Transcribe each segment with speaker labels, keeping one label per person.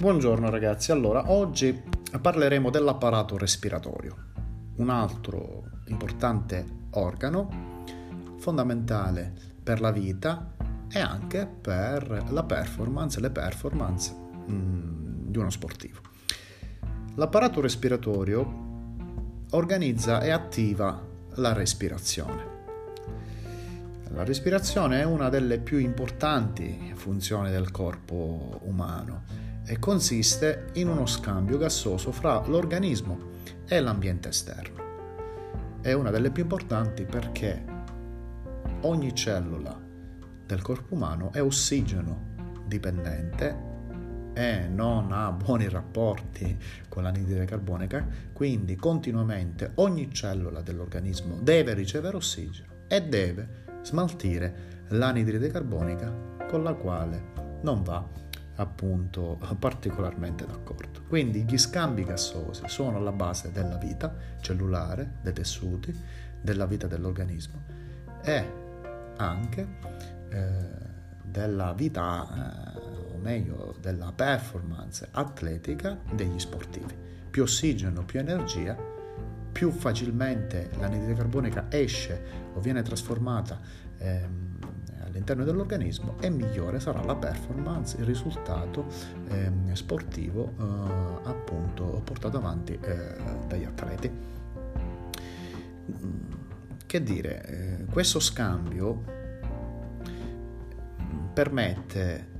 Speaker 1: Buongiorno ragazzi, allora oggi parleremo dell'apparato respiratorio, un altro importante organo fondamentale per la vita e anche per la performance, le performance mm, di uno sportivo. L'apparato respiratorio organizza e attiva la respirazione. La respirazione è una delle più importanti funzioni del corpo umano e consiste in uno scambio gassoso fra l'organismo e l'ambiente esterno. È una delle più importanti perché ogni cellula del corpo umano è ossigeno dipendente e non ha buoni rapporti con l'anidride carbonica, quindi continuamente ogni cellula dell'organismo deve ricevere ossigeno e deve smaltire l'anidride carbonica con la quale non va appunto particolarmente d'accordo. Quindi gli scambi gassosi sono alla base della vita cellulare, dei tessuti, della vita dell'organismo e anche eh, della vita, eh, o meglio della performance atletica degli sportivi. Più ossigeno, più energia, più facilmente l'anidride carbonica esce o viene trasformata ehm, all'interno dell'organismo e migliore sarà la performance, il risultato eh, sportivo eh, appunto portato avanti eh, dagli atleti. Mm, che dire, eh, questo scambio permette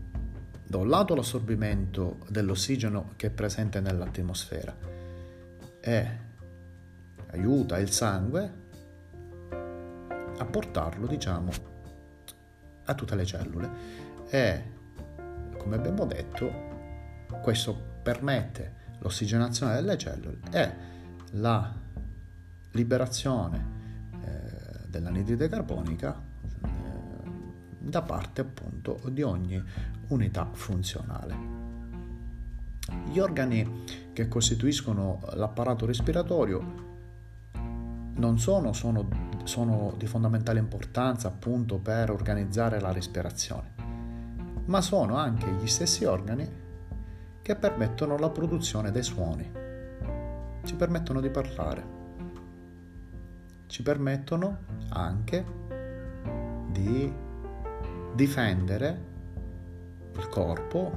Speaker 1: da un lato l'assorbimento dell'ossigeno che è presente nell'atmosfera e aiuta il sangue a portarlo, diciamo, a tutte le cellule e, come abbiamo detto, questo permette l'ossigenazione delle cellule e la liberazione eh, dell'anidride carbonica eh, da parte appunto di ogni unità funzionale. Gli organi che costituiscono l'apparato respiratorio non sono, sono, sono di fondamentale importanza appunto per organizzare la respirazione, ma sono anche gli stessi organi che permettono la produzione dei suoni, ci permettono di parlare, ci permettono anche di difendere il corpo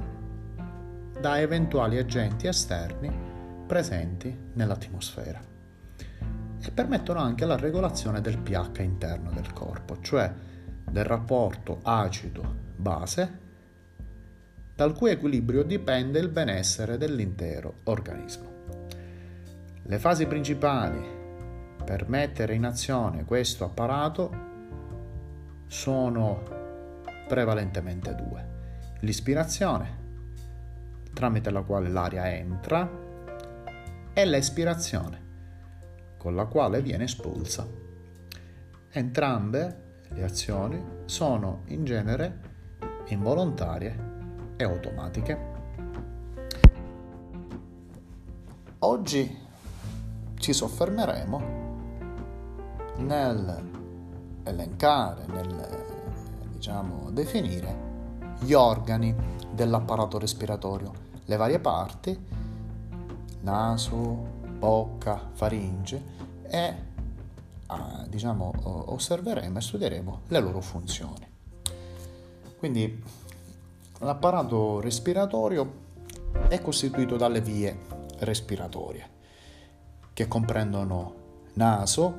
Speaker 1: da eventuali agenti esterni presenti nell'atmosfera permettono anche la regolazione del pH interno del corpo, cioè del rapporto acido-base dal cui equilibrio dipende il benessere dell'intero organismo. Le fasi principali per mettere in azione questo apparato sono prevalentemente due. L'ispirazione, tramite la quale l'aria entra, e l'espirazione, con la quale viene espulsa. Entrambe le azioni sono in genere involontarie e automatiche. Oggi ci soffermeremo nel elencare, nel diciamo definire gli organi dell'apparato respiratorio, le varie parti, naso, bocca, faringe e ah, diciamo, osserveremo e studieremo le loro funzioni. Quindi l'apparato respiratorio è costituito dalle vie respiratorie che comprendono naso,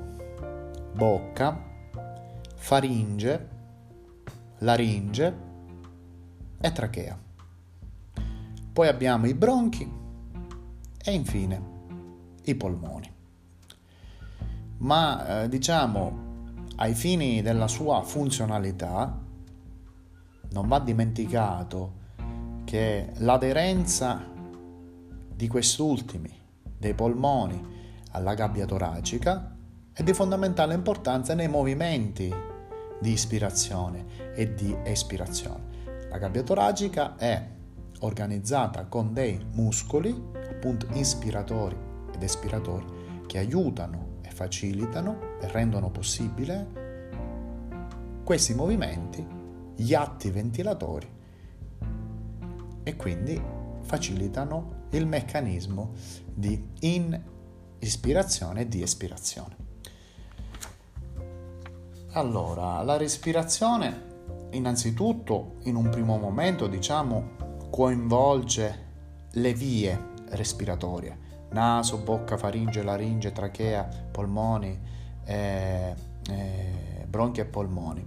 Speaker 1: bocca, faringe, laringe e trachea. Poi abbiamo i bronchi e infine i polmoni. Ma eh, diciamo, ai fini della sua funzionalità, non va dimenticato che l'aderenza di quest'ultimi, dei polmoni, alla gabbia toracica, è di fondamentale importanza nei movimenti di ispirazione e di espirazione. La gabbia toracica è organizzata con dei muscoli, appunto ispiratori ed espiratori che aiutano e facilitano e rendono possibile questi movimenti, gli atti ventilatori e quindi facilitano il meccanismo di ispirazione e di espirazione. Allora, la respirazione innanzitutto in un primo momento diciamo coinvolge le vie respiratorie, naso, bocca, faringe, laringe, trachea, polmoni, eh, eh, bronchi e polmoni.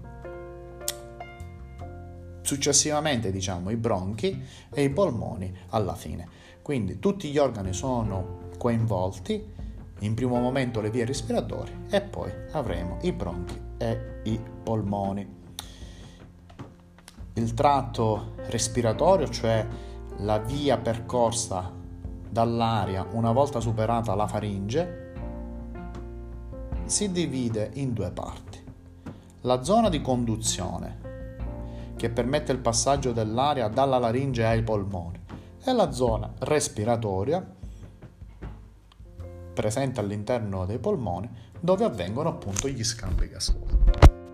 Speaker 1: Successivamente diciamo i bronchi e i polmoni alla fine. Quindi tutti gli organi sono coinvolti, in primo momento le vie respiratorie e poi avremo i bronchi e i polmoni. Il tratto respiratorio, cioè la via percorsa dall'aria una volta superata la faringe, si divide in due parti. La zona di conduzione, che permette il passaggio dell'aria dalla laringe ai polmoni, e la zona respiratoria, presente all'interno dei polmoni, dove avvengono appunto gli scambi gasosi.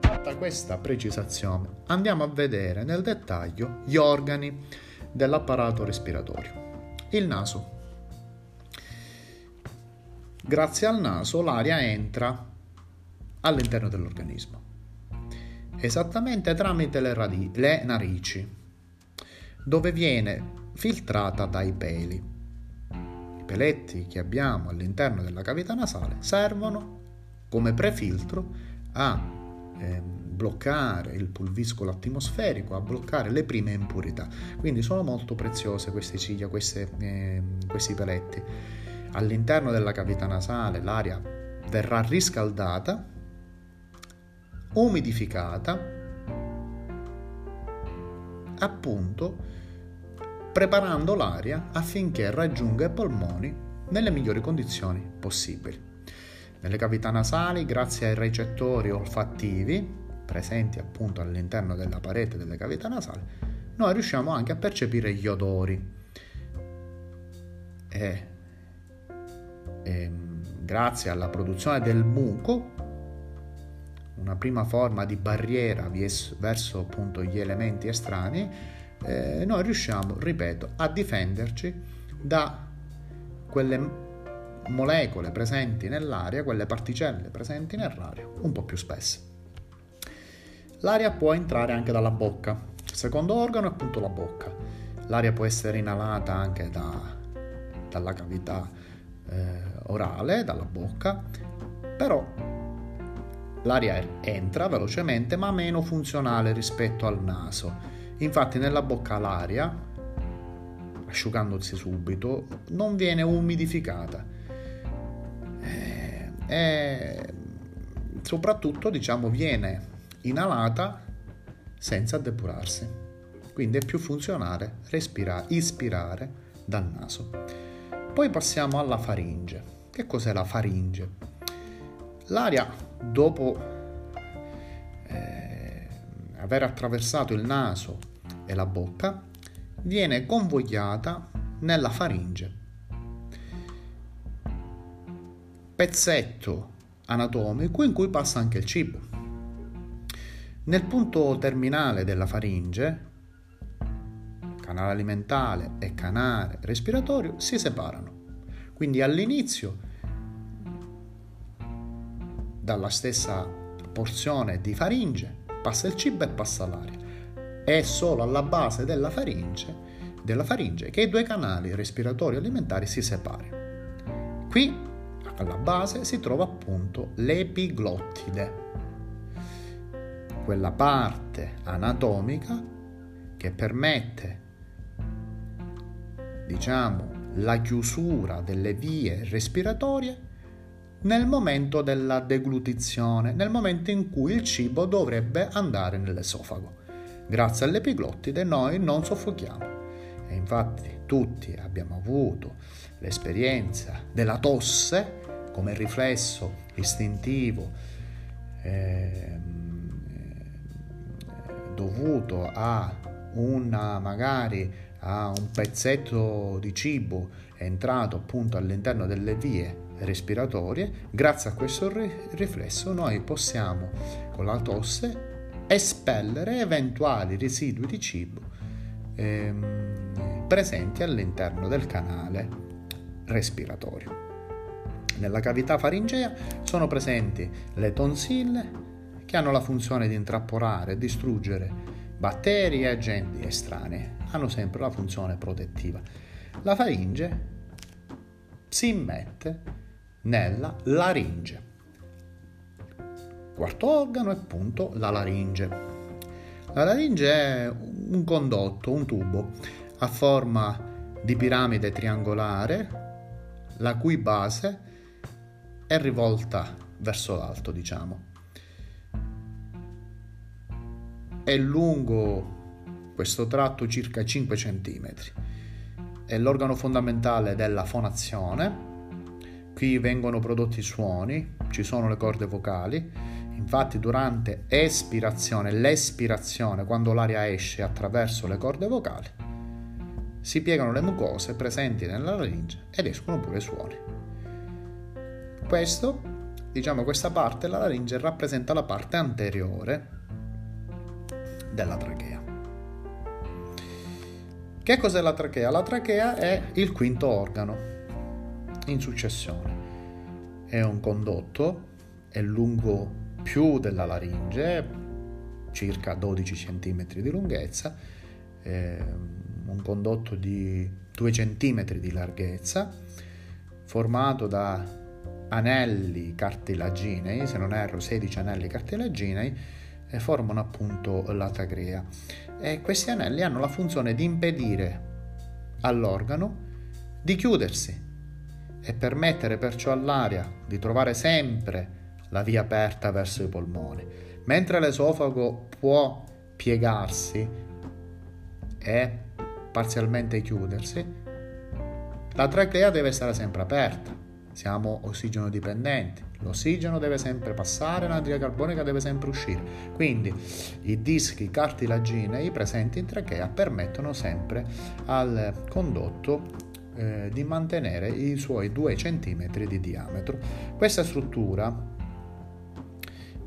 Speaker 1: Fatta questa precisazione, andiamo a vedere nel dettaglio gli organi dell'apparato respiratorio. Il naso Grazie al naso l'aria entra all'interno dell'organismo, esattamente tramite le, radi- le narici, dove viene filtrata dai peli. I peletti che abbiamo all'interno della cavità nasale servono come prefiltro a eh, bloccare il pulviscolo atmosferico, a bloccare le prime impurità. Quindi sono molto preziose queste ciglia, queste, eh, questi peletti all'interno della cavità nasale l'aria verrà riscaldata, umidificata, appunto preparando l'aria affinché raggiunga i polmoni nelle migliori condizioni possibili. Nelle cavità nasali, grazie ai recettori olfattivi presenti appunto all'interno della parete delle cavità nasali, noi riusciamo anche a percepire gli odori. E ehm, grazie alla produzione del muco, una prima forma di barriera verso appunto gli elementi estranei, eh, noi riusciamo, ripeto, a difenderci da quelle molecole presenti nell'aria, quelle particelle presenti nell'aria, un po' più spesse. L'aria può entrare anche dalla bocca. Il secondo organo è appunto la bocca. L'aria può essere inalata anche da, dalla cavità eh, orale, dalla bocca, però l'aria entra velocemente ma meno funzionale rispetto al naso. Infatti nella bocca l'aria, asciugandosi subito, non viene umidificata eh, e soprattutto diciamo viene inalata senza depurarsi. Quindi è più funzionale respirare, ispirare dal naso. Poi passiamo alla faringe. Che cos'è la faringe? L'aria dopo eh, aver attraversato il naso e la bocca viene convogliata nella faringe. Pezzetto anatomico in cui passa anche il cibo. Nel punto terminale della faringe canale alimentare e canale respiratorio si separano. Quindi all'inizio dalla stessa porzione di faringe passa il cibo e passa l'aria. È solo alla base della faringe, della faringe che i due canali respiratori alimentari si separano. Qui alla base si trova appunto l'epiglottide, quella parte anatomica che permette diciamo, la chiusura delle vie respiratorie nel momento della deglutizione, nel momento in cui il cibo dovrebbe andare nell'esofago. Grazie all'epiglottide noi non soffochiamo. E infatti tutti abbiamo avuto l'esperienza della tosse come riflesso istintivo eh, dovuto a una magari a un pezzetto di cibo entrato appunto all'interno delle vie respiratorie, grazie a questo riflesso noi possiamo con la tosse espellere eventuali residui di cibo ehm, presenti all'interno del canale respiratorio. Nella cavità faringea sono presenti le tonsille che hanno la funzione di intrappolire e distruggere batteri e agenti estranei, hanno sempre la funzione protettiva. La faringe si immette nella laringe. Quarto organo è appunto la laringe. La laringe è un condotto, un tubo a forma di piramide triangolare, la cui base è rivolta verso l'alto, diciamo. È lungo questo tratto circa 5 cm. È l'organo fondamentale della fonazione. Qui vengono prodotti suoni, ci sono le corde vocali. Infatti durante espirazione, l'espirazione, quando l'aria esce attraverso le corde vocali, si piegano le mucose presenti nella laringe ed escono pure i suoni. Questo, diciamo questa parte, la laringe rappresenta la parte anteriore della trachea. Che cos'è la trachea? La trachea è il quinto organo in successione. È un condotto, è lungo più della laringe, circa 12 cm di lunghezza, un condotto di 2 cm di larghezza, formato da anelli cartilaginei, se non erro 16 anelli cartilaginei, eh, formano appunto la trachea. E questi anelli hanno la funzione di impedire all'organo di chiudersi e permettere perciò all'aria di trovare sempre la via aperta verso i polmoni. Mentre l'esofago può piegarsi e parzialmente chiudersi, la trachea deve stare sempre aperta siamo ossigeno dipendenti. L'ossigeno deve sempre passare, l'anidride carbonica deve sempre uscire. Quindi i dischi cartilaginei presenti in trachea permettono sempre al condotto eh, di mantenere i suoi 2 cm di diametro. Questa struttura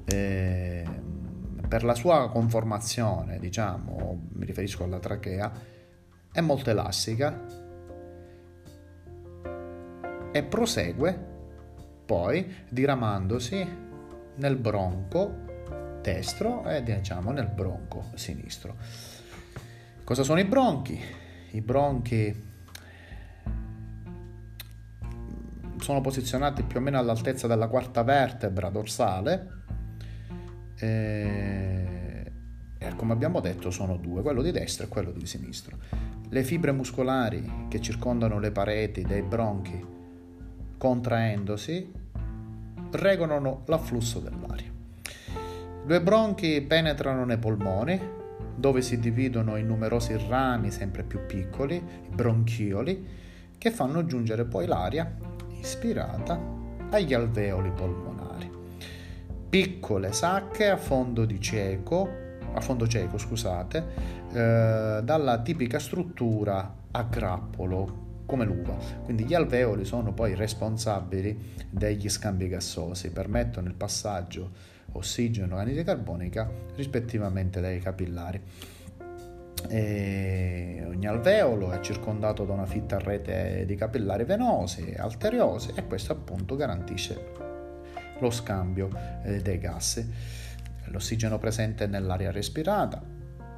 Speaker 1: eh, per la sua conformazione, diciamo, mi riferisco alla trachea, è molto elastica e prosegue poi diramandosi nel bronco destro e diciamo nel bronco sinistro. Cosa sono i bronchi? I bronchi sono posizionati più o meno all'altezza della quarta vertebra dorsale e, e come abbiamo detto sono due, quello di destra e quello di sinistro. Le fibre muscolari che circondano le pareti dei bronchi contraendosi, regolano l'afflusso dell'aria. Due bronchi penetrano nei polmoni, dove si dividono in numerosi rami sempre più piccoli, i bronchioli, che fanno giungere poi l'aria ispirata agli alveoli polmonari. Piccole sacche a fondo di cieco, a fondo cieco, scusate, eh, dalla tipica struttura a grappolo come l'uva. Quindi gli alveoli sono poi responsabili degli scambi gassosi, permettono il passaggio ossigeno e anidride carbonica rispettivamente dai capillari. E ogni alveolo è circondato da una fitta rete di capillari venosi e arteriosi e questo appunto garantisce lo scambio eh, dei gas. L'ossigeno presente nell'aria respirata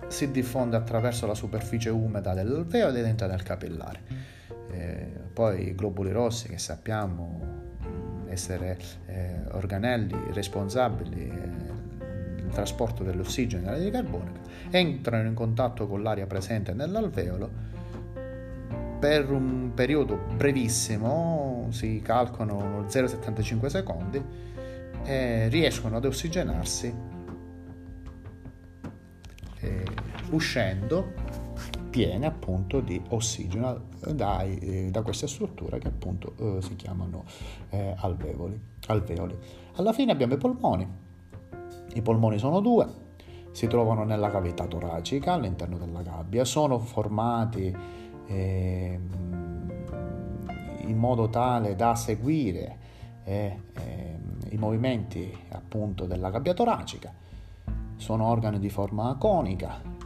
Speaker 1: si diffonde attraverso la superficie umida dell'alveolo ed entra nel capillare eh, poi i globuli rossi che sappiamo essere eh, organelli responsabili del trasporto dell'ossigeno e dell'anidride carbonica, entrano in contatto con l'aria presente nell'alveolo. Per un periodo brevissimo, si calcolano 0,75 secondi, e riescono ad ossigenarsi eh, uscendo piene appunto di ossigeno dai, eh, da queste strutture che appunto eh, si chiamano eh, alveoli, alveoli. Alla fine abbiamo i polmoni. I polmoni sono due, si trovano nella cavità toracica all'interno della gabbia, sono formati eh, in modo tale da seguire eh, eh, i movimenti appunto della gabbia toracica. Sono organi di forma conica,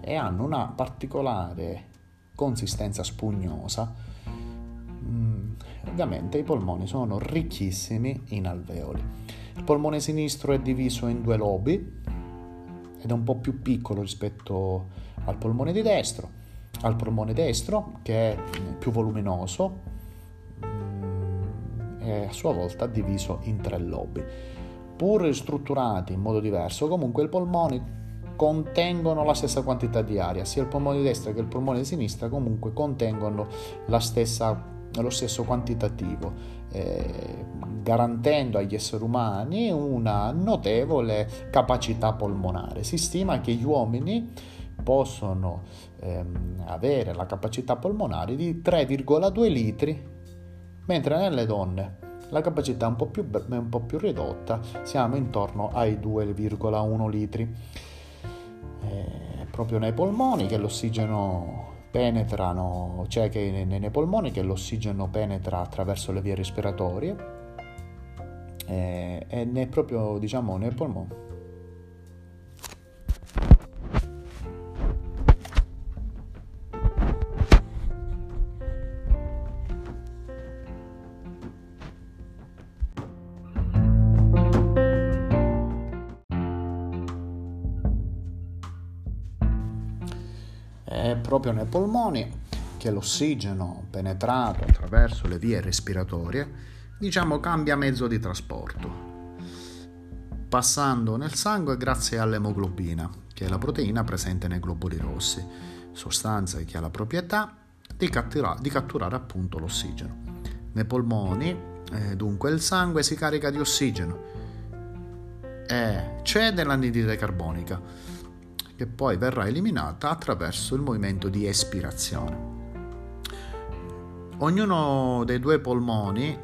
Speaker 1: e hanno una particolare consistenza spugnosa. Mm, ovviamente i polmoni sono ricchissimi in alveoli. Il polmone sinistro è diviso in due lobi ed è un po' più piccolo rispetto al polmone di destro. Al polmone destro, che è più voluminoso, mm, è a sua volta diviso in tre lobi. Pur strutturati in modo diverso, comunque i polmoni contengono la stessa quantità di aria, sia il polmone di destra che il polmone di sinistra comunque contengono stessa, lo stesso quantitativo, eh, garantendo agli esseri umani una notevole capacità polmonare. Si stima che gli uomini possono ehm, avere la capacità polmonare di 3,2 litri, mentre nelle donne la capacità è un po' più, un po più ridotta, siamo intorno ai 2,1 litri proprio nei polmoni che l'ossigeno penetrano, cioè che nei, nei polmoni che l'ossigeno penetra attraverso le vie respiratorie eh, e nei proprio diciamo nei polmoni proprio nei polmoni che l'ossigeno penetrato attraverso le vie respiratorie, diciamo, cambia mezzo di trasporto, passando nel sangue grazie all'emoglobina, che è la proteina presente nei globuli rossi, sostanza che ha la proprietà di, cattura- di catturare appunto l'ossigeno. Nei polmoni, eh, dunque, il sangue si carica di ossigeno e c'è dell'anidride carbonica che poi verrà eliminata attraverso il movimento di espirazione. Ognuno dei due polmoni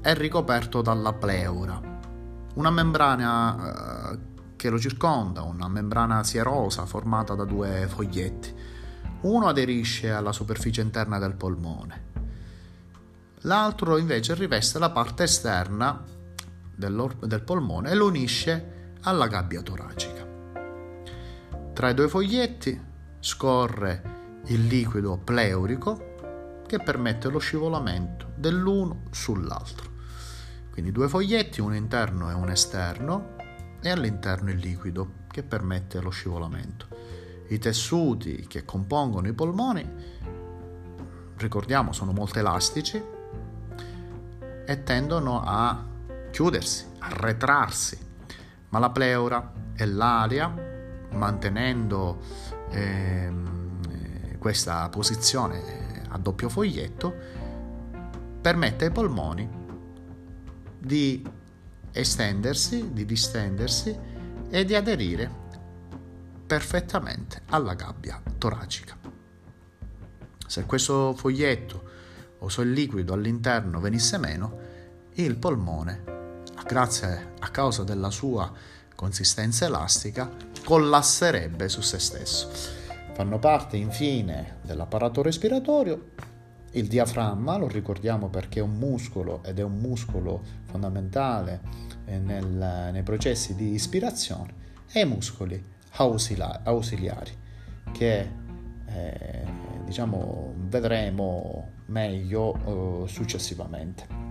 Speaker 1: è ricoperto dalla pleura, una membrana eh, che lo circonda, una membrana sierosa formata da due foglietti. Uno aderisce alla superficie interna del polmone, l'altro invece riveste la parte esterna del polmone e lo unisce alla gabbia toracica. Tra i due foglietti scorre il liquido pleurico che permette lo scivolamento dell'uno sull'altro. Quindi due foglietti, un interno e un esterno, e all'interno il liquido che permette lo scivolamento. I tessuti che compongono i polmoni, ricordiamo, sono molto elastici e tendono a chiudersi, a retrarsi, ma la pleura e l'aria mantenendo ehm, questa posizione a doppio foglietto, permette ai polmoni di estendersi, di distendersi e di aderire perfettamente alla gabbia toracica. Se questo foglietto o liquido all'interno venisse meno, il polmone, grazie a causa della sua consistenza elastica, collasserebbe su se stesso. Fanno parte infine dell'apparato respiratorio il diaframma, lo ricordiamo perché è un muscolo ed è un muscolo fondamentale eh, nel, nei processi di ispirazione, e i muscoli ausiliari che eh, diciamo vedremo meglio eh, successivamente.